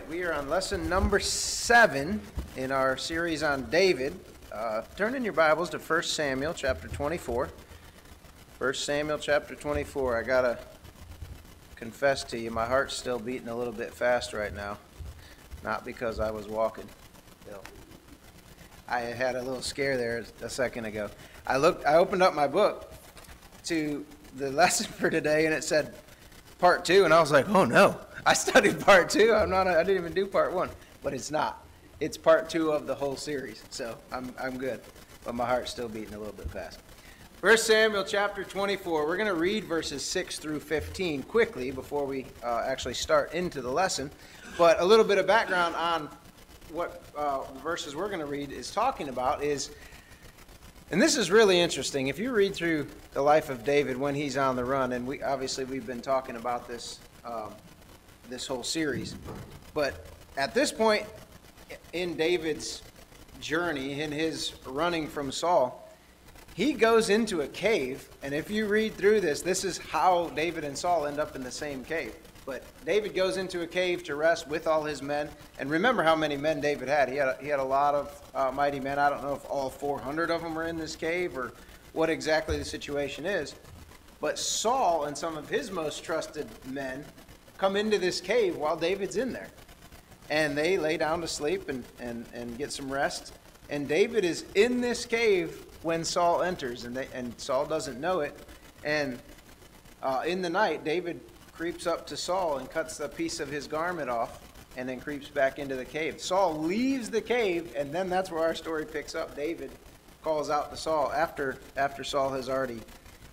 right, we are on lesson number seven in our series on David. Uh, turn in your Bibles to 1 Samuel chapter 24. 1 Samuel chapter 24. I got to confess to you, my heart's still beating a little bit fast right now. Not because I was walking. I had a little scare there a second ago. I looked I opened up my book to the lesson for today and it said part 2 and I was like, "Oh no." I studied part two. I'm not. I didn't even do part one, but it's not. It's part two of the whole series, so I'm I'm good. But my heart's still beating a little bit fast. First Samuel chapter 24. We're going to read verses 6 through 15 quickly before we uh, actually start into the lesson. But a little bit of background on what uh, verses we're going to read is talking about is, and this is really interesting. If you read through the life of David when he's on the run, and we obviously we've been talking about this um, this whole series. But at this point in David's journey, in his running from Saul, he goes into a cave. And if you read through this, this is how David and Saul end up in the same cave. But David goes into a cave to rest with all his men. And remember how many men David had. He had a, he had a lot of uh, mighty men. I don't know if all 400 of them were in this cave or what exactly the situation is. But Saul and some of his most trusted men come into this cave while David's in there. And they lay down to sleep and, and, and get some rest. And David is in this cave when Saul enters, and, they, and Saul doesn't know it. And uh, in the night, David creeps up to Saul and cuts a piece of his garment off and then creeps back into the cave. Saul leaves the cave, and then that's where our story picks up. David calls out to Saul after, after Saul has already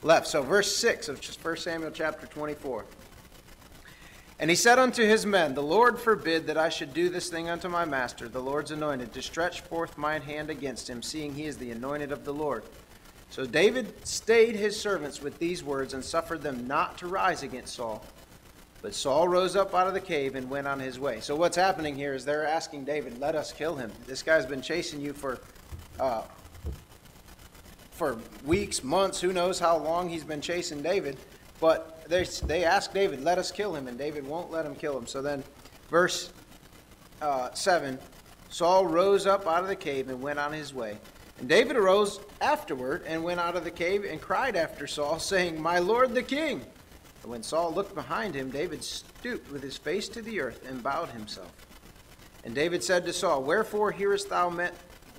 left. So, verse 6 of 1 Samuel chapter 24. And he said unto his men, The Lord forbid that I should do this thing unto my master, the Lord's anointed, to stretch forth mine hand against him, seeing he is the anointed of the Lord. So David stayed his servants with these words and suffered them not to rise against Saul. But Saul rose up out of the cave and went on his way. So what's happening here is they're asking David, "Let us kill him. This guy's been chasing you for, uh, for weeks, months. Who knows how long he's been chasing David?" But they, they ask David, let us kill him, and David won't let him kill him. So then, verse uh, 7 Saul rose up out of the cave and went on his way. And David arose afterward and went out of the cave and cried after Saul, saying, My lord the king. And when Saul looked behind him, David stooped with his face to the earth and bowed himself. And David said to Saul, Wherefore hearest thou,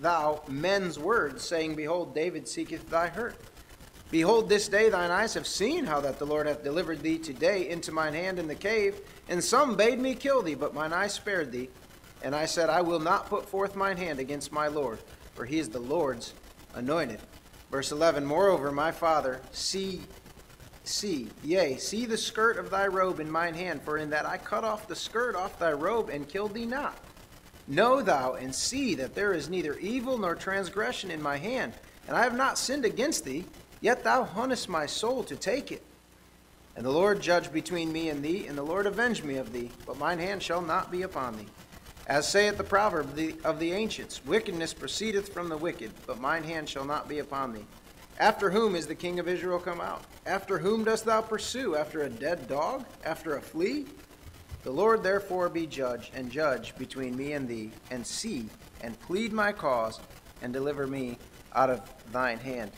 thou men's words, saying, Behold, David seeketh thy hurt? Behold, this day thine eyes have seen how that the Lord hath delivered thee today into mine hand in the cave, and some bade me kill thee, but mine eyes spared thee. And I said, I will not put forth mine hand against my Lord, for he is the Lord's anointed. Verse 11 Moreover, my father, see, see, yea, see the skirt of thy robe in mine hand, for in that I cut off the skirt off thy robe and killed thee not. Know thou and see that there is neither evil nor transgression in my hand, and I have not sinned against thee. Yet thou huntest my soul to take it. And the Lord judge between me and thee, and the Lord avenge me of thee, but mine hand shall not be upon thee. As saith the proverb of the, ancients, Wickedness proceedeth from the wicked, but mine hand shall not be upon thee. After whom is the king of Israel come out? After whom dost thou pursue? After a dead dog? After a flea? The Lord therefore be judge, and judge between me and thee, and see, and plead my cause, and deliver me out of thine hand.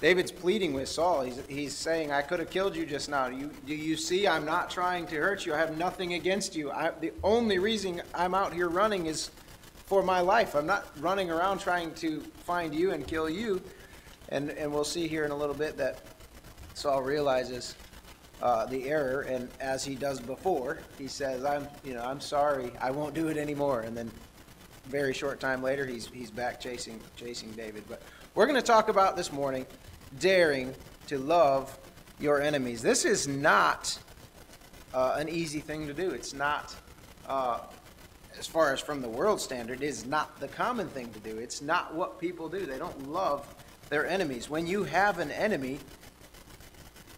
David's pleading with Saul. He's, he's saying, I could have killed you just now. You, do you see? I'm not trying to hurt you. I have nothing against you. I, the only reason I'm out here running is for my life. I'm not running around trying to find you and kill you. And, and we'll see here in a little bit that Saul realizes uh, the error, and as he does before, he says, "I'm, you know, I'm sorry. I won't do it anymore." And then, very short time later, he's he's back chasing chasing David. But we're going to talk about this morning daring to love your enemies. This is not uh, an easy thing to do. It's not, uh, as far as from the world standard, is not the common thing to do. It's not what people do. They don't love their enemies. When you have an enemy,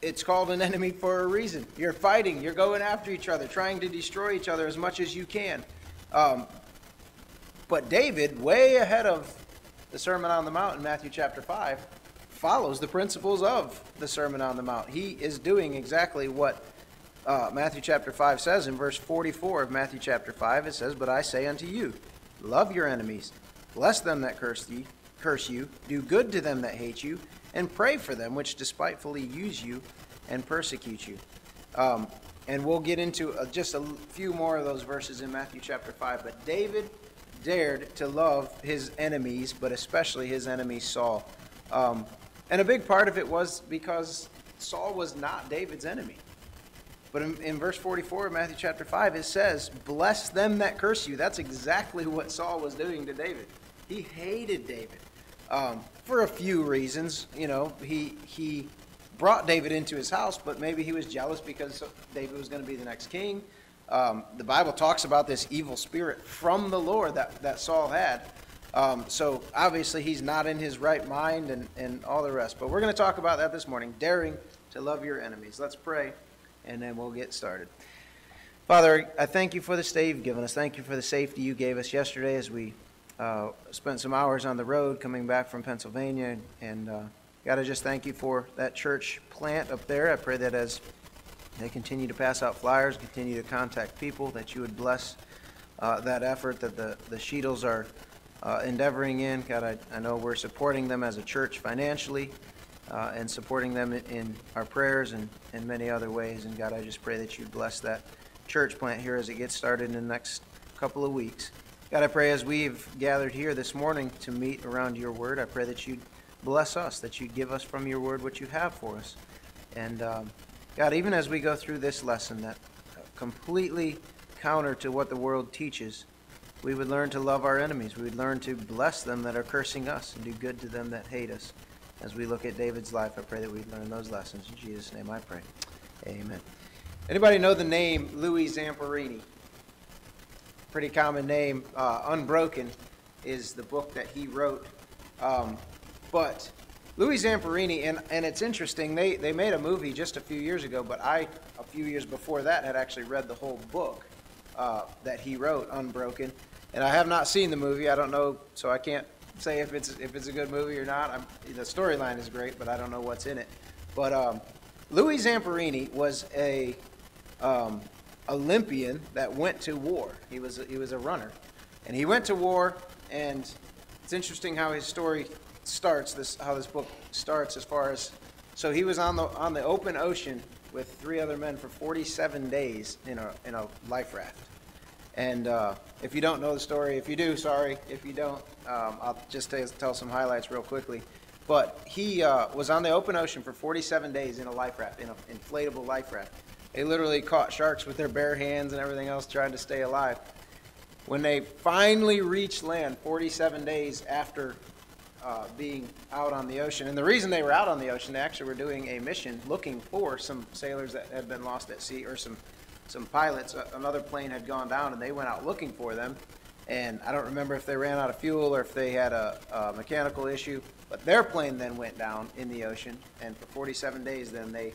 it's called an enemy for a reason. You're fighting, you're going after each other, trying to destroy each other as much as you can. Um, but David, way ahead of the Sermon on the Mount in Matthew chapter 5, follows the principles of the Sermon on the Mount. He is doing exactly what uh, Matthew chapter 5 says in verse 44 of Matthew chapter 5, it says, But I say unto you, love your enemies, bless them that curse you, curse you, do good to them that hate you, and pray for them which despitefully use you and persecute you. Um, and we'll get into uh, just a few more of those verses in Matthew chapter 5. But David dared to love his enemies, but especially his enemy Saul. Um, and a big part of it was because Saul was not David's enemy. But in, in, verse 44 of Matthew chapter 5, it says, Bless them that curse you. That's exactly what Saul was doing to David. He hated David um, for a few reasons. You know, he, he brought David into his house, but maybe he was jealous because David was going to be the next king. Um, the Bible talks about this evil spirit from the Lord that, that Saul had. Um, so obviously he's not in his right mind and, and all the rest. But we're going to talk about that this morning daring to love your enemies. Let's pray and then we'll get started. Father, I thank you for this day you've given us. Thank you for the safety you gave us yesterday as we uh, spent some hours on the road coming back from Pennsylvania. And uh, God, I just thank you for that church plant up there. I pray that as they continue to pass out flyers, continue to contact people, that you would bless uh, that effort that the, the Sheetles are uh, endeavoring in. God, I, I know we're supporting them as a church financially uh, and supporting them in, in our prayers and in many other ways. And God, I just pray that you bless that church plant here as it gets started in the next couple of weeks. God, I pray as we've gathered here this morning to meet around your word, I pray that you'd bless us, that you'd give us from your word what you have for us. And um, God, even as we go through this lesson that completely counter to what the world teaches, we would learn to love our enemies. We would learn to bless them that are cursing us and do good to them that hate us. As we look at David's life, I pray that we learn those lessons. In Jesus' name I pray. Amen. Anybody know the name Louis Zamperini? Pretty common name. Uh, Unbroken is the book that he wrote. Um, but Louis Zamperini, and, and it's interesting, they, they made a movie just a few years ago, but I, a few years before that, had actually read the whole book uh, that he wrote, Unbroken and I have not seen the movie. I don't know, so I can't say if it's if it's a good movie or not. I'm, the storyline is great, but I don't know what's in it. But um, Louis Zamperini was a um, Olympian that went to war. He was he was a runner, and he went to war. And it's interesting how his story starts. This how this book starts as far as so he was on the on the open ocean with three other men for 47 days in a in a life raft and uh, if you don't know the story, if you do, sorry. If you don't, um, I'll just tell, tell some highlights real quickly. But he uh, was on the open ocean for 47 days in a life raft, in an inflatable life raft. They literally caught sharks with their bare hands and everything else trying to stay alive. When they finally reached land, 47 days after uh, being out on the ocean, and the reason they were out on the ocean, they actually were doing a mission looking for some sailors that had been lost at sea or some some pilots, another plane had gone down and they went out looking for them. And I don't remember if they ran out of fuel or if they had a, a mechanical issue, but their plane then went down in the ocean. And for 47 days, then they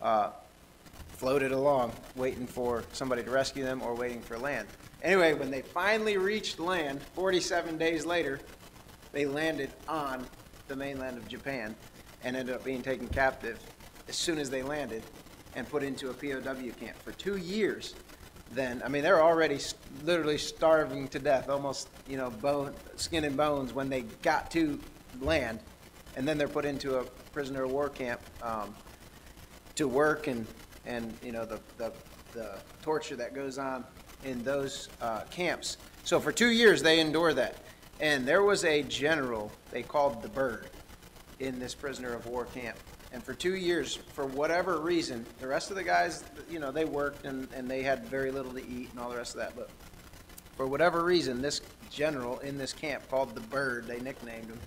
uh, floated along, waiting for somebody to rescue them or waiting for land. Anyway, when they finally reached land, 47 days later, they landed on the mainland of Japan and ended up being taken captive as soon as they landed and put into a POW camp for two years. Then, I mean, they're already literally starving to death, almost, you know, bone, skin and bones when they got to land. And then they're put into a prisoner of war camp um, to work and, and you know, the, the, the torture that goes on in those uh, camps. So for two years, they endure that. And there was a general they called the Bird in this prisoner of war camp. And for two years, for whatever reason, the rest of the guys, you know, they worked and, and they had very little to eat and all the rest of that. But for whatever reason, this general in this camp called the Bird, they nicknamed him,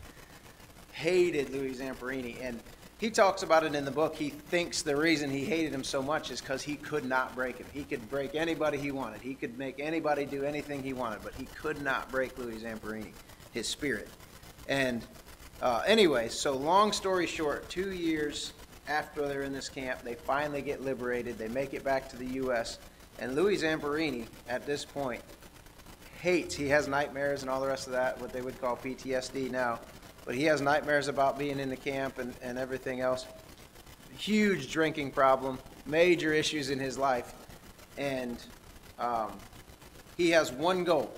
hated Louis Zamperini. And he talks about it in the book. He thinks the reason he hated him so much is because he could not break him. He could break anybody he wanted. He could make anybody do anything he wanted, but he could not break Louis Zamperini, his spirit. And uh, anyway, so long story short, two years after they're in this camp, they finally get liberated. They make it back to the U.S. And Louis Zamperini, at this point, hates, he has nightmares and all the rest of that, what they would call PTSD now. But he has nightmares about being in the camp and, and everything else. Huge drinking problem, major issues in his life, and um, he has one goal: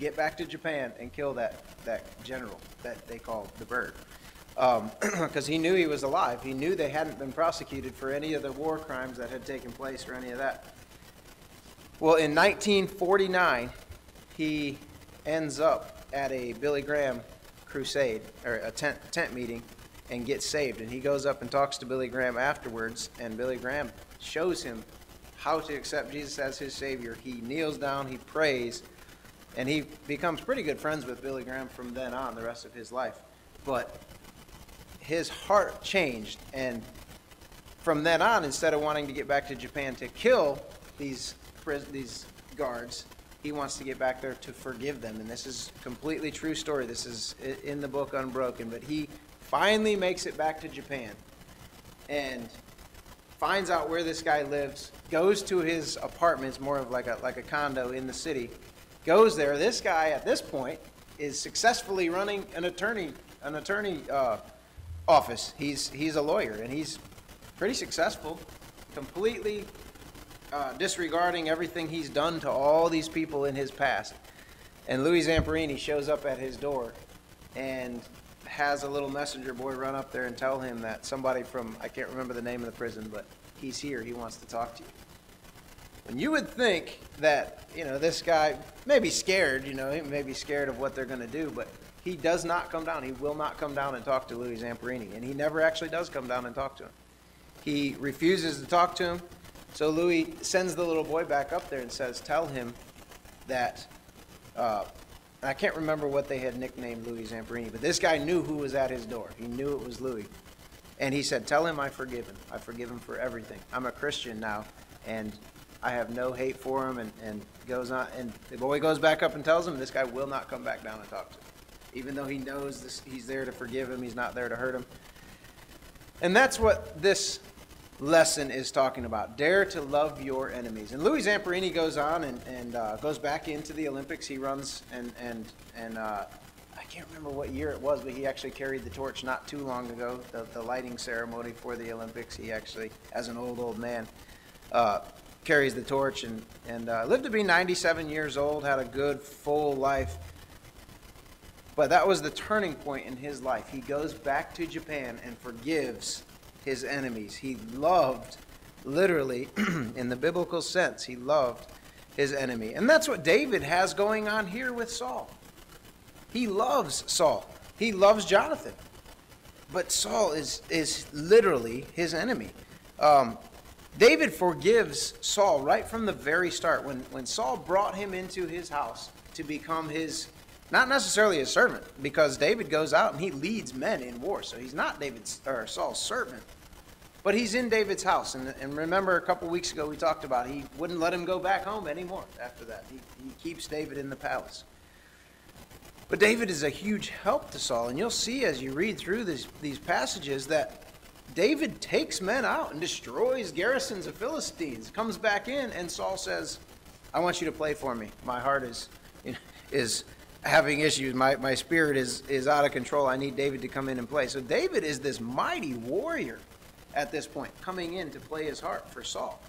get back to Japan and kill that that general that they call the bird, because um, he knew he was alive. He knew they hadn't been prosecuted for any of the war crimes that had taken place or any of that. Well, in 1949, he ends up at a Billy Graham crusade or a tent tent meeting and gets saved. And he goes up and talks to Billy Graham afterwards, and Billy Graham shows him how to accept Jesus as his Savior. He kneels down, he prays, and he becomes pretty good friends with Billy Graham from then on, the rest of his life. But his heart changed, and from then on, instead of wanting to get back to Japan to kill these these guards, he wants to get back there to forgive them. And this is completely true story. This is in the book Unbroken. But he finally makes it back to Japan and finds out where this guy lives, goes to his apartment, it's more of like a, like a condo in the city, goes there. This guy at this point is successfully running an attorney an attorney uh, office. He's he's a lawyer and he's pretty successful, completely uh, disregarding everything he's done to all these people in his past. And Louis Zamperini shows up at his door and has a little messenger boy run up there and tell him that somebody from, I can't remember the name of the prison, but he's here. He wants to talk to you. And you would think that, you know, this guy may be scared, you know, he may be scared of what they're going to do, but he does not come down. He will not come down and talk to Louis Zamperini. And he never actually does come down and talk to him. He refuses to talk to him. So Louis sends the little boy back up there and says, Tell him that uh, I can't remember what they had nicknamed Louis Zamperini, but this guy knew who was at his door. He knew it was Louis. And he said, Tell him I forgive him. I forgive him for everything. I'm a Christian now, and I have no hate for him. And, and goes on. And the boy goes back up and tells him, This guy will not come back down and talk to him. Even though he knows this, he's there to forgive him, he's not there to hurt him. And that's what this lesson is talking about. Dare to love your enemies. And Louis Zamperini goes on and, and uh, goes back into the Olympics. He runs and and and uh, I can't remember what year it was, but he actually carried the torch not too long ago. The, the lighting ceremony for the Olympics. He actually, as an old old man, uh, carries the torch and and uh, lived to be 97 years old. Had a good full life. But that was the turning point in his life. He goes back to Japan and forgives his enemies. He loved, literally, in the biblical sense, he loved his enemy. And that's what David has going on here with Saul. He loves Saul, he loves Jonathan. But Saul is, is literally his enemy. Um, David forgives Saul right from the very start. When, when Saul brought him into his house to become his, not necessarily a servant, because David goes out and he leads men in war. So he's not David's or Saul's servant. But he's in David's house. And, and remember, a couple weeks ago, we talked about he wouldn't let him go back home anymore after that. He, he keeps David in the palace. But David is a huge help to Saul. And you'll see as you read through this, these passages that David takes men out and destroys garrisons of Philistines, comes back in, and Saul says, I want you to play for me. My heart is, is having issues. My, my spirit is, is out of control. I need David to come in and play. So David is this mighty warrior at this point, coming in to play his harp for Saul.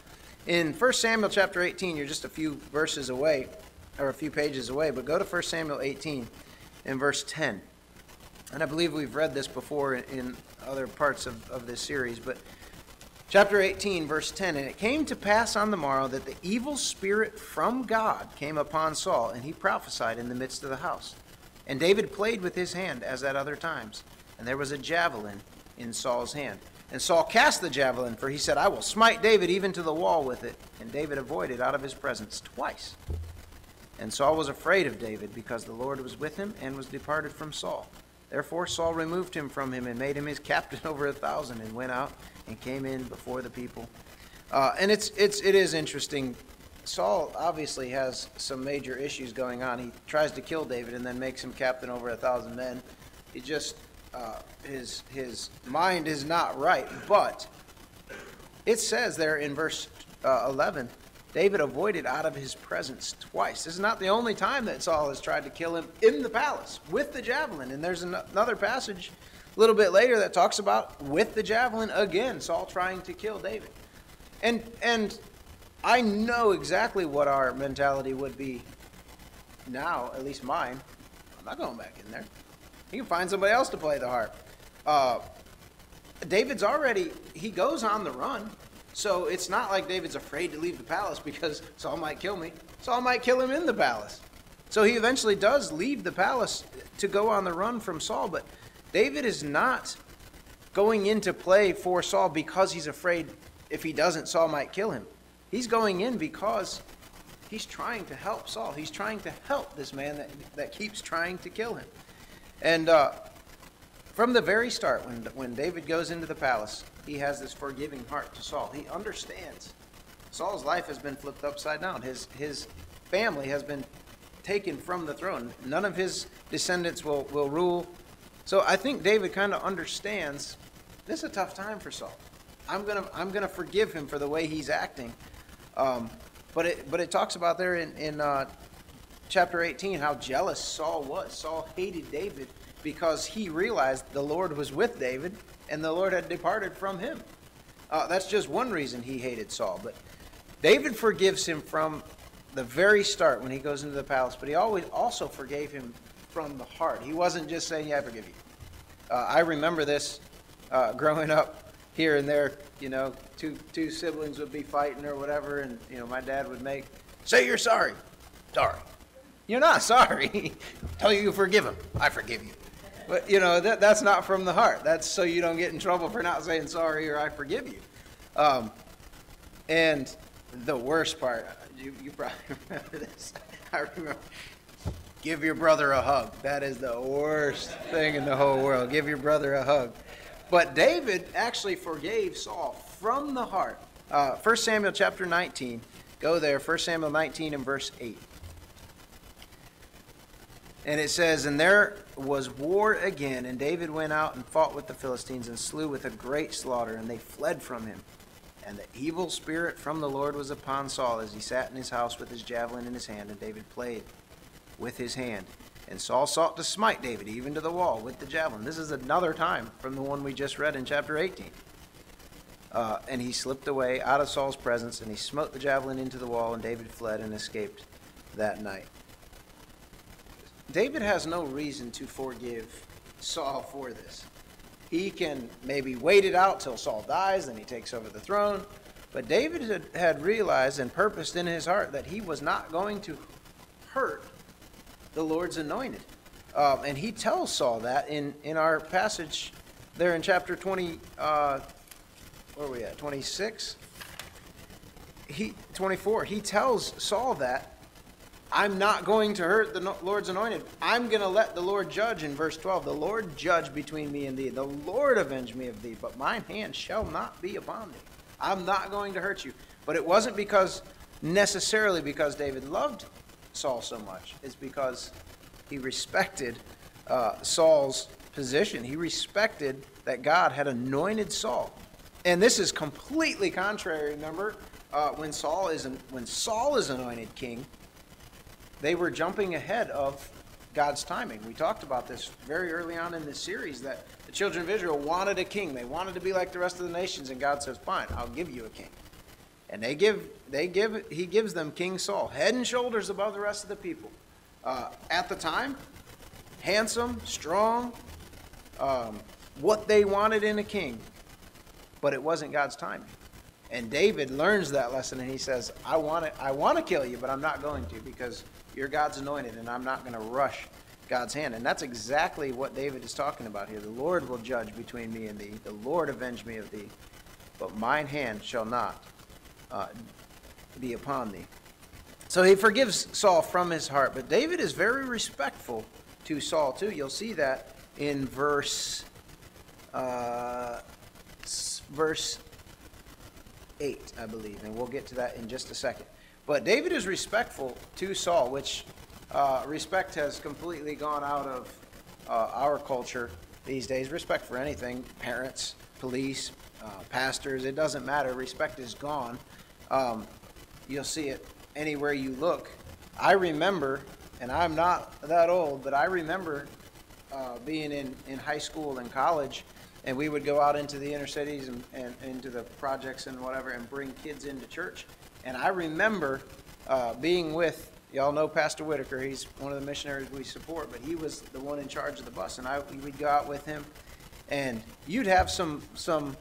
In 1 Samuel chapter 18, you're just a few verses away, or a few pages away, but go to 1 Samuel 18 in verse 10. And I believe we've read this before in other parts of, of this series, but chapter 18, verse 10 And it came to pass on the morrow that the evil spirit from God came upon Saul, and he prophesied in the midst of the house. And David played with his hand as at other times, and there was a javelin in Saul's hand. And Saul cast the javelin, for he said, I will smite David even to the wall with it. And David avoided out of his presence twice. And Saul was afraid of David, because the Lord was with him and was departed from Saul. Therefore Saul removed him from him and made him his captain over a thousand, and went out and came in before the people. Uh, and it's it's it is interesting. Saul obviously has some major issues going on. He tries to kill David and then makes him captain over a thousand men. He just uh, his his mind is not right. But it says there in verse uh, 11, David avoided out of his presence twice. This is not the only time that Saul has tried to kill him in the palace with the javelin. And there's another passage a little bit later that talks about with the javelin again, Saul trying to kill David. And, and I know exactly what our mentality would be now, at least mine. I'm not going back in there. You can find somebody else to play the harp. Uh, David's already, he goes on the run. So it's not like David's afraid to leave the palace because Saul might kill me. Saul might kill him in the palace. So he eventually does leave the palace to go on the run from Saul. But David is not going into play for Saul because he's afraid if he doesn't, Saul might kill him. He's going in because he's trying to help Saul. He's trying to help this man that, that keeps trying to kill him. And uh, from the very start, when, when David goes into the palace, he has this forgiving heart to Saul. He understands Saul's life has been flipped upside down. His, his family has been taken from the throne. None of his descendants will, will rule. So I think David kind of understands this is a tough time for Saul. I'm gonna I'm gonna forgive him for the way he's acting. Um, but it but it talks about there in in uh, chapter 18 how jealous Saul was. Saul hated David because he realized the Lord was with David and the Lord had departed from him. Uh, that's just one reason he hated Saul. But David forgives him from the very start when he goes into the palace, but he always also forgave him from the heart. He wasn't just saying, "Yeah, I forgive you." Uh, I remember this uh, growing up here and there. You know, two two siblings would be fighting or whatever, and you know, my dad would make, "Say you're sorry." Sorry. You're not sorry. Tell you you forgive him. I forgive you. But you know that that's not from the heart. That's so you don't get in trouble for not saying sorry or I forgive you. Um, and the worst part, you, you probably remember this. I remember. Give your brother a hug. That is the worst thing in the whole world. Give your brother a hug. But David actually forgave Saul from the heart. Uh, 1 Samuel chapter 19. Go there. 1 Samuel 19 and verse 8. And it says, And there was war again, and David went out and fought with the Philistines and slew with a great slaughter, and they fled from him. And the evil spirit from the Lord was upon Saul as he sat in his house with his javelin in his hand, and David played with his hand. And Saul sought to smite David even to the wall with the javelin. This is another time from the one we just read in chapter 18. Uh, and he slipped away out of Saul's presence, and he smote the javelin into the wall, and David fled and escaped that night. David has no reason to forgive Saul for this. He can maybe wait it out till Saul dies, then he takes over the throne. But David had, realized and purposed in his heart that he was not going to hurt the Lord's anointed. Um, and he tells Saul that in, in our passage there in chapter 20, uh, where are we at? 26? He, 24. He tells Saul that I'm not going to hurt the Lord's anointed. I'm going to let the Lord judge in verse 12. The Lord judge between me and thee. The Lord avenge me of thee, but mine hand shall not be upon thee. I'm not going to hurt you. But it wasn't because necessarily because David loved Saul so much. is because he respected uh, Saul's position. He respected that God had anointed Saul. And this is completely contrary, remember, uh, when Saul is when Saul is anointed king, they were jumping ahead of God's timing. We talked about this very early on in this series that the children of Israel wanted a king. They wanted to be like the rest of the nations, and God says, "Fine, I'll give you a king." And they give, they give, he gives them King Saul, head and shoulders above the rest of the people. Uh, at the time, handsome, strong, um, what they wanted in a king, but it wasn't God's timing. And David learns that lesson, and he says, "I want to, I want to kill you, but I'm not going to because you're God's anointed, and I'm not going to rush God's hand. And that's exactly what David is talking about here. The Lord will judge between me and thee. The Lord avenge me of thee. But mine hand shall not uh, be upon thee. So he forgives Saul from his heart. But David is very respectful to Saul, too. You'll see that in verse. Uh, verse 8, I believe, and we'll get to that in just a second. But David is respectful to Saul, which uh, respect has completely gone out of uh, our culture these days. Respect for anything, parents, police, uh, pastors, it doesn't matter. Respect is gone. Um, you'll see it anywhere you look. I remember, and I'm not that old, but I remember uh, being in, in high school and college and we would go out into the inner cities and, and into the projects and whatever and bring kids into church. And I remember uh, being with, y'all know Pastor Whitaker, he's one of the missionaries we support, but he was the one in charge of the bus. And I, we'd go out with him, and you'd have some, some,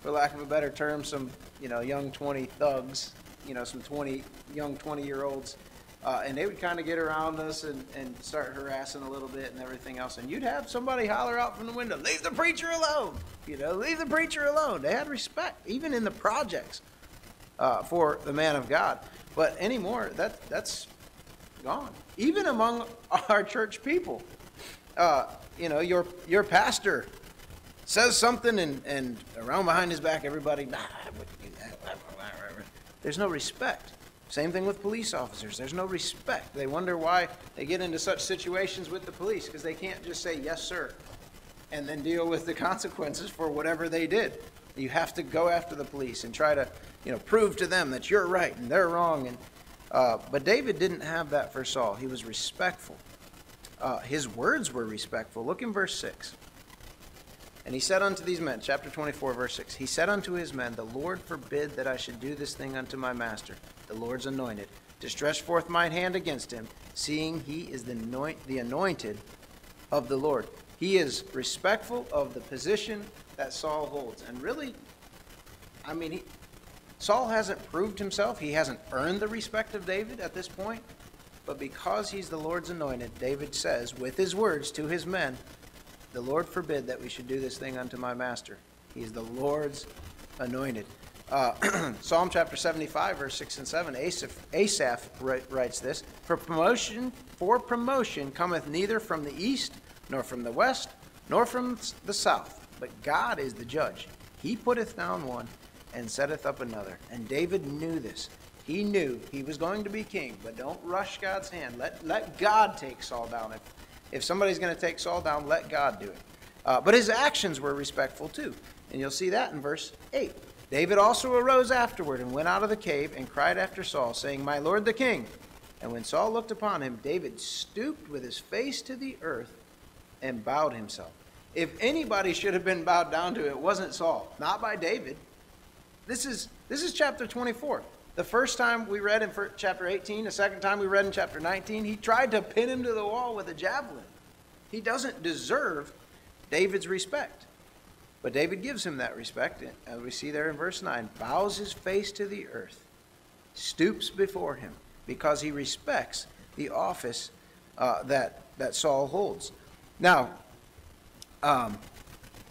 for lack of a better term, some, you know, young 20 thugs, you know, some 20, young 20 year olds. Uh, and they would kind of get around us and, and start harassing a little bit and everything else. And you'd have somebody holler out from the window, leave the preacher alone. You know, leave the preacher alone. They had respect, even in the projects, uh, for the man of God. But anymore, that, that's gone. Even among our church people. Uh, you know, your, your pastor says something and, and around behind his back, everybody, nah, do that. There's no respect. Same thing with police officers. There's no respect. They wonder why they get into such situations with the police because they can't just say, yes, sir, and then deal with the consequences for whatever they did. You have to go after the police and try to, you know, prove to them that you're right and they're wrong. And uh, but David didn't have that for Saul. He was respectful. Uh, his words were respectful. Look in verse six. And he said unto these men, chapter 24, verse 6, He said unto his men, The Lord forbid that I should do this thing unto my master, the Lord's anointed, to stretch forth mine hand against him, seeing he is the, anoint, the anointed of the Lord. He is respectful of the position that Saul holds. And really, I mean, he, Saul hasn't proved himself. He hasn't earned the respect of David at this point. But because he's the Lord's anointed, David says, with his words to his men, the Lord forbid that we should do this thing unto my master. He's the Lord's anointed. Uh, Psalm chapter 75, verse 6 and 7, Asaph, Asaph writes this For promotion, for promotion cometh neither from the east, nor from the west, nor from the south, but God is the judge. He putteth down one and setteth up another. And David knew this. He knew he was going to be king, but don't rush God's hand. Let, let God take Saul down. If if somebody's going to take Saul down, let God do it. Uh, but his actions were respectful too. And you'll see that in verse 8. David also arose afterward and went out of the cave and cried after Saul, saying, My lord the king. And when Saul looked upon him, David stooped with his face to the earth and bowed himself. If anybody should have been bowed down to, it wasn't Saul, not by David. This is, this is chapter 24. The first time we read in chapter 18, the second time we read in chapter 19, he tried to pin him to the wall with a javelin. He doesn't deserve David's respect. But David gives him that respect, as we see there in verse 9, bows his face to the earth, stoops before him, because he respects the office uh, that, that Saul holds. Now, um,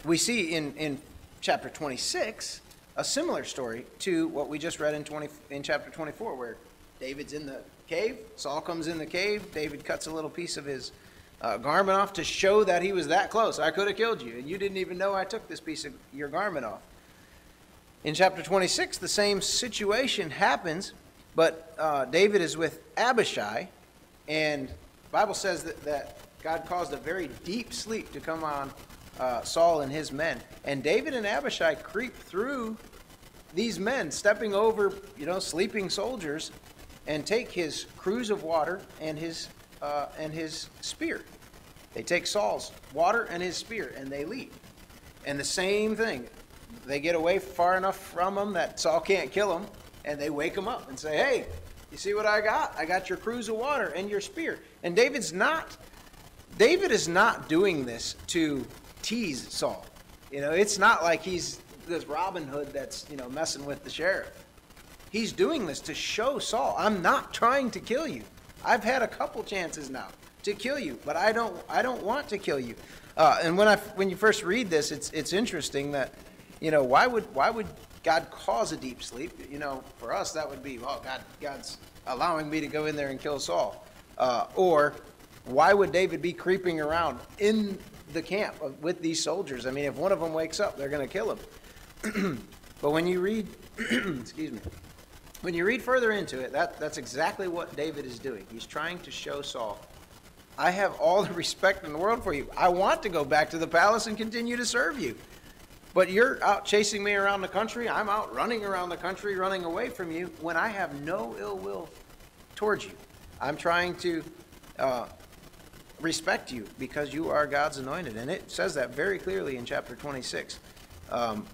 we see in, in chapter 26 a similar story to what we just read in 20 in chapter 24 where David's in the cave, Saul comes in the cave, David cuts a little piece of his uh, garment off to show that he was that close. I could have killed you, and you didn't even know I took this piece of your garment off. In chapter 26, the same situation happens, but uh, David is with Abishai, and the Bible says that, that God caused a very deep sleep to come on uh, Saul and his men. And David and Abishai creep through these men, stepping over, you know, sleeping soldiers, and take his cruse of water and his uh, and his spear. They take Saul's water and his spear, and they leave. And the same thing, they get away far enough from him that Saul can't kill him, and they wake him up and say, "Hey, you see what I got? I got your cruse of water and your spear." And David's not. David is not doing this to tease Saul. You know, it's not like he's this Robin Hood that's, you know, messing with the sheriff. He's doing this to show Saul, I'm not trying to kill you. I've had a couple chances now to kill you, but I don't I don't want to kill you. Uh, and when I when you first read this, it's it's interesting that, you know, why would why would God cause a deep sleep? You know, for us that would be, well, God God's allowing me to go in there and kill Saul. Uh, or why would David be creeping around in the camp with these soldiers. I mean, if one of them wakes up, they're going to kill him. but when you read, excuse me, when you read further into it, that, that's exactly what David is doing. He's trying to show Saul, I have all the respect in the world for you. I want to go back to the palace and continue to serve you. But you're out chasing me around the country. I'm out running around the country, running away from you when I have no ill will towards you. I'm trying to uh, respect you because you are God's anointed. And it says that very clearly in chapter 26. Um,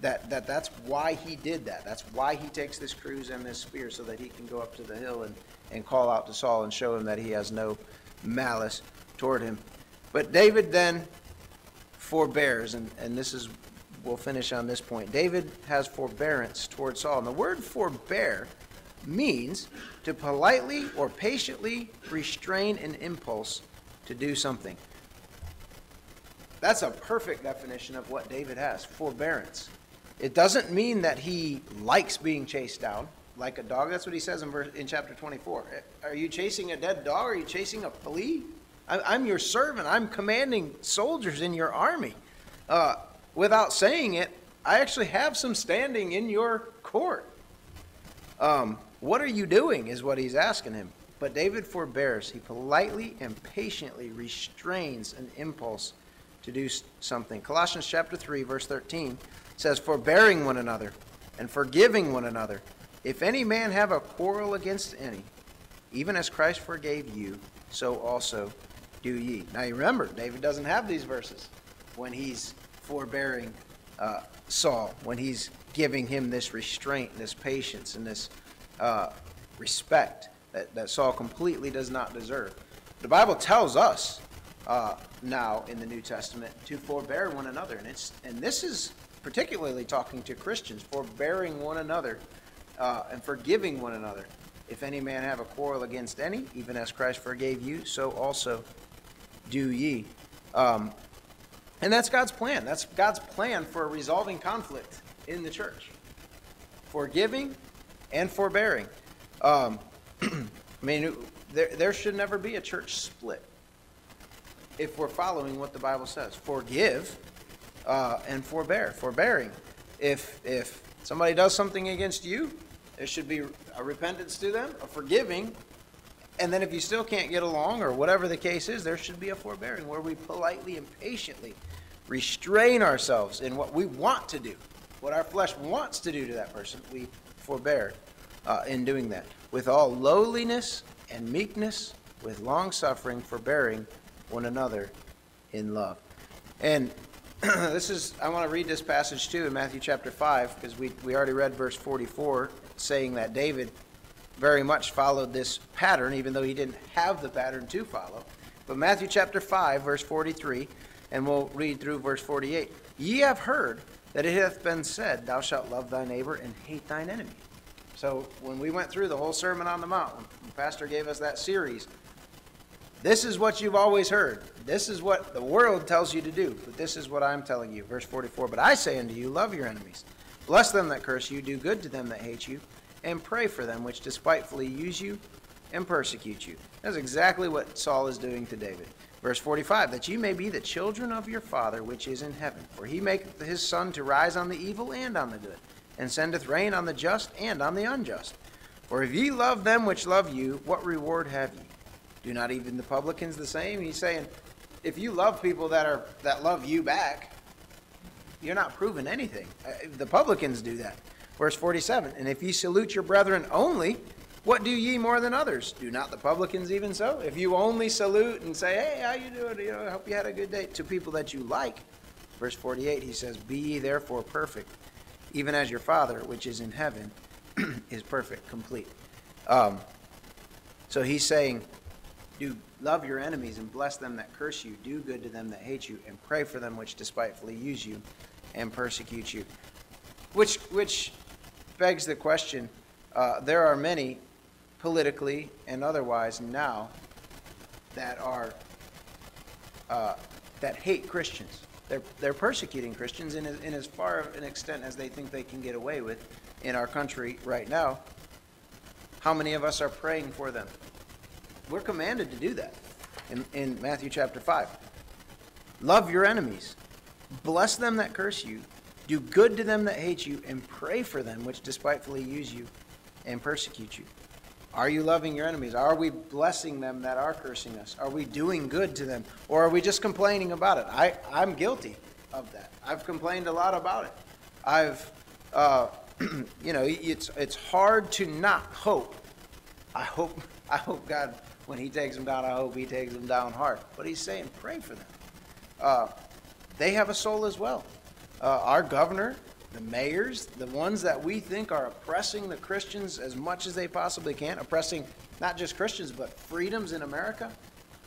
that, that that's why he did that. That's why he takes this cruse and this spear so that he can go up to the hill and, and call out to Saul and show him that he has no malice toward him. But David then forbears, and, and this is, we'll finish on this point. David has forbearance toward Saul. And the word forbear means to politely or patiently restrain an impulse to do something. That's a perfect definition of what David has forbearance. It doesn't mean that he likes being chased down like a dog. That's what he says in, verse, in chapter 24. Are you chasing a dead dog? Are you chasing a flea? I'm your servant. I'm commanding soldiers in your army. Uh, without saying it, I actually have some standing in your court. Um, what are you doing? Is what he's asking him. But David forbears. He politely and patiently restrains an impulse to do something. Colossians chapter 3, verse 13 says, Forbearing one another and forgiving one another. If any man have a quarrel against any, even as Christ forgave you, so also do ye. Now you remember, David doesn't have these verses when he's forbearing uh, Saul, when he's giving him this restraint, this patience, and this uh, respect that, that Saul completely does not deserve. The Bible tells us uh, now in the New Testament to forbear one another, and it's and this is particularly talking to Christians, forbearing one another uh, and forgiving one another. If any man have a quarrel against any, even as Christ forgave you, so also do ye. Um, and that's God's plan. That's God's plan for resolving conflict in the church forgiving and forbearing. Um, I mean, there, there should never be a church split if we're following what the Bible says. Forgive uh, and forbear, forbearing. If if somebody does something against you, there should be a repentance to them, a forgiving, and then if you still can't get along or whatever the case is, there should be a forbearing where we politely and patiently restrain ourselves in what we want to do, what our flesh wants to do to that person. We forbear uh, in doing that with all lowliness and meekness, with long suffering, forbearing one another in love. And this is, I want to read this passage too in Matthew chapter 5, because we, we already read verse 44, saying that David very much followed this pattern, even though he didn't have the pattern to follow. But Matthew chapter 5, verse 43, and we'll read through verse 48. Ye have heard that it hath been said, Thou shalt love thy neighbor and hate thine enemy. So when we went through the whole Sermon on the Mount, when the pastor gave us that series, this is what you've always heard. This is what the world tells you to do, but this is what I'm telling you. Verse 44 But I say unto you, love your enemies, bless them that curse you, do good to them that hate you, and pray for them which despitefully use you and persecute you. That's exactly what Saul is doing to David. Verse 45 That you may be the children of your Father which is in heaven. For he maketh his sun to rise on the evil and on the good, and sendeth rain on the just and on the unjust. For if ye love them which love you, what reward have ye? Do not even the publicans the same? He's saying, if you love people that are that love you back, you're not proving anything. Uh, the publicans do that. Verse 47, and if ye salute your brethren only, what do ye more than others? Do not the publicans even so? If you only salute and say, hey, how you doing? You know, I hope you had a good day to people that you like. Verse 48, he says, Be ye therefore perfect, even as your Father, which is in heaven, is perfect, complete. Um, so he's saying, do love your enemies and bless them that curse you. Do good to them that hate you, and pray for them which despitefully use you and persecute you. Which which begs the question: uh, There are many, politically and otherwise, now that are uh, that hate Christians. They're they're persecuting Christians in, in as far an extent as they think they can get away with in our country right now. How many of us are praying for them? We're commanded to do that in, in Matthew chapter 5. Love your enemies, bless them that curse you, do good to them that hate you, and pray for them which despitefully use you and persecute you. Are you loving your enemies? Are we blessing them that are cursing us? Are we doing good to them? Or are we just complaining about it? I, I'm guilty of that. I've complained a lot about it. I've, uh, you know, it's, it's hard to not hope. I hope, I hope God when he takes them down, I hope he takes them down hard. But he's saying, pray for them. Uh, they have a soul as well. Uh, our governor, the mayors, the ones that we think are oppressing the Christians as much as they possibly can, oppressing not just Christians, but freedoms in America.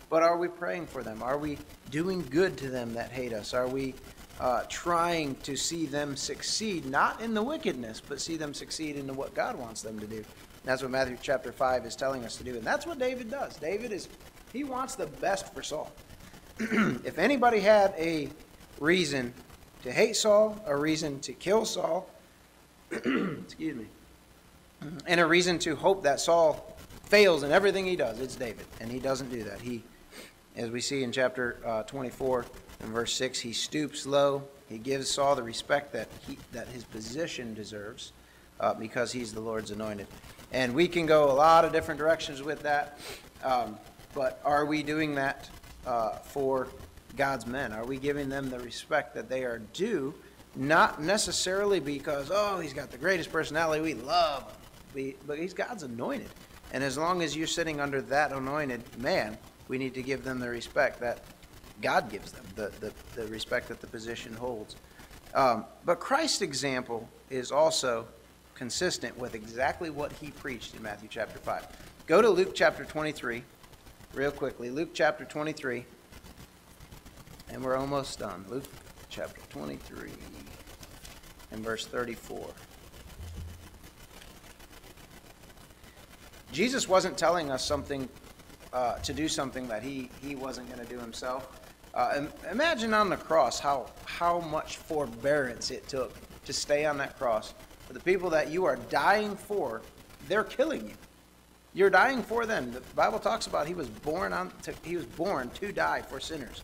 But are we praying for them? Are we doing good to them that hate us? Are we uh, trying to see them succeed, not in the wickedness, but see them succeed in what God wants them to do? And that's what Matthew chapter 5 is telling us to do. And that's what David does. David is, he wants the best for Saul. if anybody had a reason to hate Saul, a reason to kill Saul, excuse me, and a reason to hope that Saul fails in everything he does, it's David. And he doesn't do that. He, as we see in chapter uh, 24 and verse 6, he stoops low. He gives Saul the respect that, he, that his position deserves uh, because he's the Lord's anointed. And we can go a lot of different directions with that. Um, but are we doing that uh, for God's men? Are we giving them the respect that they are due? Not necessarily because, oh, he's got the greatest personality, we love him, but he's God's anointed. And as long as you're sitting under that anointed man, we need to give them the respect that God gives them, the, the, the respect that the position holds. Um, but Christ's example is also consistent with exactly what he preached in Matthew chapter 5. Go to Luke chapter 23, real quickly. Luke chapter 23, and we're almost done. Luke chapter 23 and verse 34. Jesus wasn't telling us something uh, to do something that he, he wasn't going to do himself. Uh, imagine on the cross how, how much forbearance it took to stay on that cross. For the people that you are dying for, they're killing you. You're dying for them. The Bible talks about he was born on to, he was born to die for sinners.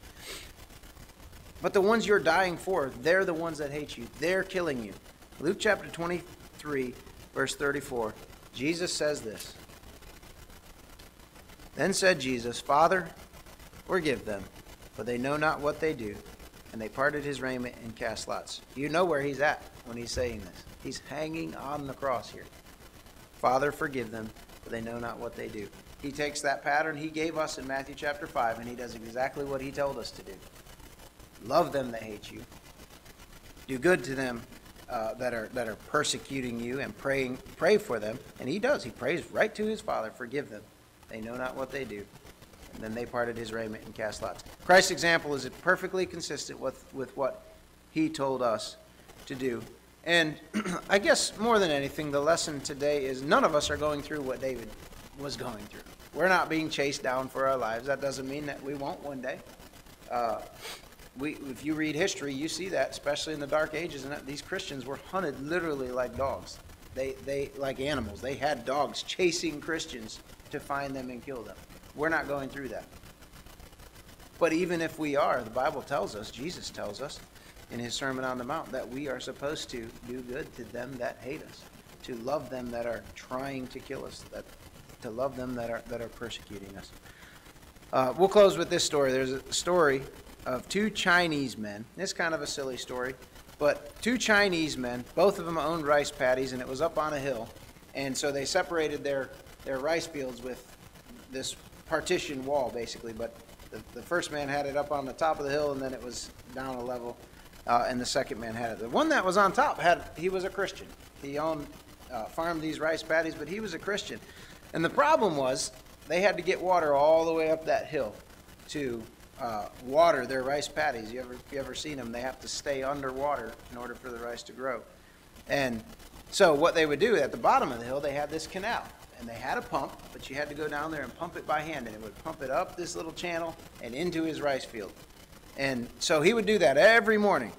But the ones you're dying for, they're the ones that hate you. They're killing you. Luke chapter 23, verse 34. Jesus says this. Then said Jesus, Father, forgive them, for they know not what they do. And they parted his raiment and cast lots. You know where he's at when he's saying this. He's hanging on the cross here. Father, forgive them, for they know not what they do. He takes that pattern he gave us in Matthew chapter 5, and he does exactly what he told us to do love them that hate you, do good to them uh, that are that are persecuting you, and praying pray for them. And he does. He prays right to his Father, forgive them. They know not what they do. And then they parted his raiment and cast lots. Christ's example is perfectly consistent with, with what he told us to do. And I guess more than anything, the lesson today is none of us are going through what David was going through. We're not being chased down for our lives. That doesn't mean that we won't one day. Uh, we, if you read history, you see that, especially in the Dark Ages, and these Christians were hunted literally like dogs. They, they like animals. They had dogs chasing Christians to find them and kill them. We're not going through that. But even if we are, the Bible tells us, Jesus tells us in his Sermon on the Mount, that we are supposed to do good to them that hate us, to love them that are trying to kill us, that, to love them that are, that are persecuting us. Uh, we'll close with this story. There's a story of two Chinese men. It's kind of a silly story, but two Chinese men, both of them owned rice paddies, and it was up on a hill. And so they separated their their rice fields with this partition wall, basically. But the, the first man had it up on the top of the hill, and then it was down a level, uh, and the second man had it. The one that was on top had he was a Christian. He owned uh, farmed these rice paddies, but he was a Christian. And the problem was they had to get water all the way up that hill to uh, water their rice paddies. You ever you ever seen them? They have to stay underwater in order for the rice to grow. And so what they would do at the bottom of the hill, they had this canal and they had a pump, but you had to go down there and pump it by hand, and it would pump it up this little channel and into his rice field. And so he would do that every morning.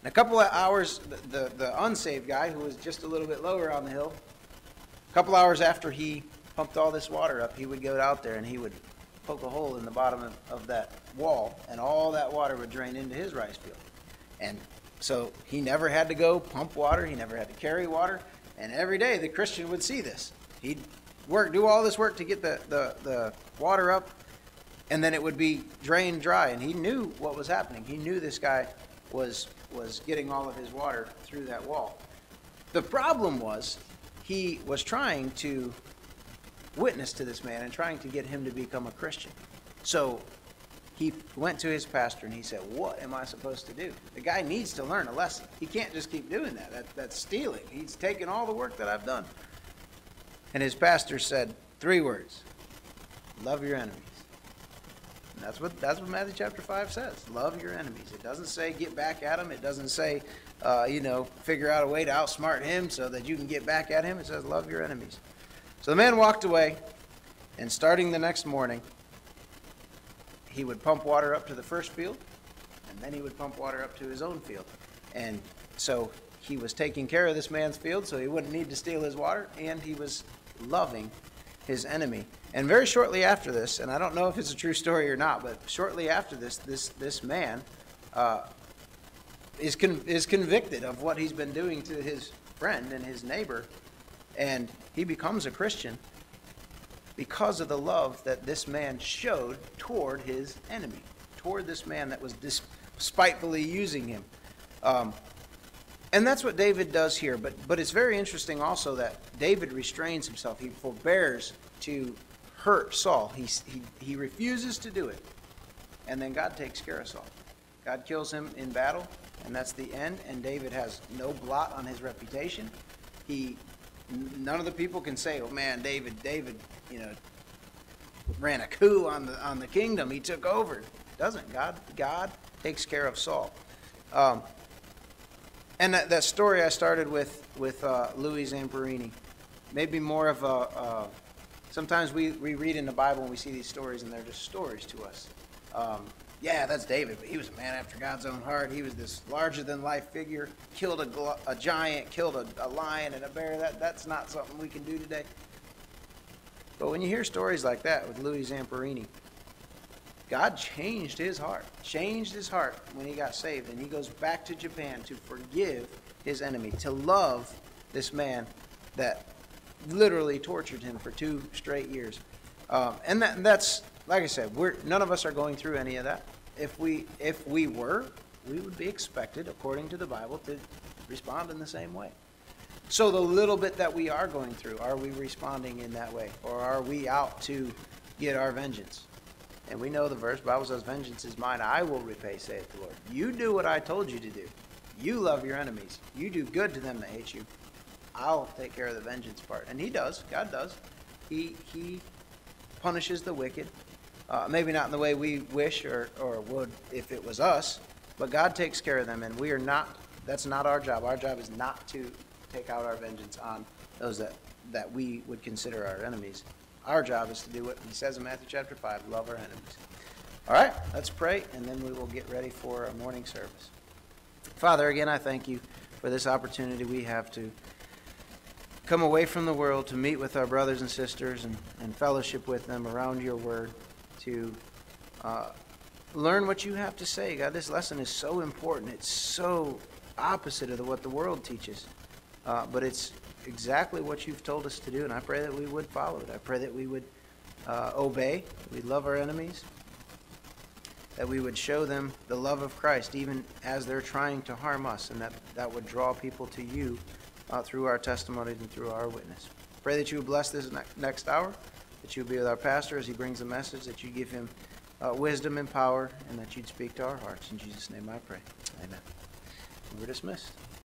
In a couple of hours, the, the, the unsaved guy, who was just a little bit lower on the hill, a couple hours after he pumped all this water up, he would go out there and he would poke a hole in the bottom of, of that wall, and all that water would drain into his rice field. And so he never had to go pump water, he never had to carry water. And every day the Christian would see this. He'd work, do all this work to get the, the, the water up, and then it would be drained dry. And he knew what was happening. He knew this guy was, was getting all of his water through that wall. The problem was he was trying to witness to this man and trying to get him to become a Christian. So he went to his pastor and he said, What am I supposed to do? The guy needs to learn a lesson. He can't just keep doing that. that that's stealing. He's taking all the work that I've done. And his pastor said three words love your enemies. And that's what that's what Matthew chapter five says. Love your enemies. It doesn't say get back at them. It doesn't say, uh, you know, figure out a way to outsmart him so that you can get back at him. It says love your enemies. So the man walked away, and starting the next morning, he would pump water up to the first field, and then he would pump water up to his own field. And so he was taking care of this man's field so he wouldn't need to steal his water, and he was loving his enemy. And very shortly after this, and I don't know if it's a true story or not, but shortly after this, this, this man uh, is, con- is convicted of what he's been doing to his friend and his neighbor, and he becomes a Christian because of the love that this man showed toward his enemy, toward this man that was despitefully using him. Um, and that's what David does here. But, but it's very interesting also that David restrains himself. He forbears to hurt Saul. He, he, he refuses to do it. And then God takes care of Saul. God kills him in battle, and that's the end. And David has no blot on his reputation. He, none of the people can say, "Oh man, David, David, you know, ran a coup on the on the kingdom. He took over." Doesn't God? God takes care of Saul. Um, and that, that story I started with with uh, Louis Zamperini, maybe more of a. Sometimes we, we read in the Bible and we see these stories and they're just stories to us. Um, yeah, that's David, but he was a man after God's own heart. He was this larger than life figure, killed a, a giant, killed a, a lion and a bear. That, that's not something we can do today. But when you hear stories like that with Louis Zamperini, God changed his heart, changed his heart when he got saved, and he goes back to Japan to forgive his enemy, to love this man that literally tortured him for two straight years. Um, and that, that's, like I said, we're, none of us are going through any of that. If we, if we were, we would be expected, according to the Bible, to respond in the same way. So the little bit that we are going through, are we responding in that way? Or are we out to get our vengeance? And we know the verse, Bible says, Vengeance is mine, I will repay, saith the Lord. You do what I told you to do. You love your enemies. You do good to them that hate you. I'll take care of the vengeance part. And he does. God does. He, he punishes the wicked. Uh, maybe not in the way we wish or, or would if it was us, but God takes care of them, and we are not, that's not our job. Our job is not to take out our vengeance on those that, that we would consider our enemies. Our job is to do what he says in Matthew chapter 5 love our enemies. All right, let's pray, and then we will get ready for a morning service. Father, again, I thank you for this opportunity we have to come away from the world to meet with our brothers and sisters and, and fellowship with them around your word, to uh, learn what you have to say. God, this lesson is so important. It's so opposite of what the world teaches, uh, but it's exactly what you've told us to do, and I pray that we would follow it. I pray that we would uh, obey, we love our enemies, that we would show them the love of Christ even as they're trying to harm us, and that that would draw people to you uh, through our testimonies and through our witness. Pray that you would bless this ne- next hour, that you'll be with our pastor as he brings the message, that you give him uh, wisdom and power, and that you'd speak to our hearts. In Jesus' name I pray. Amen. We're dismissed.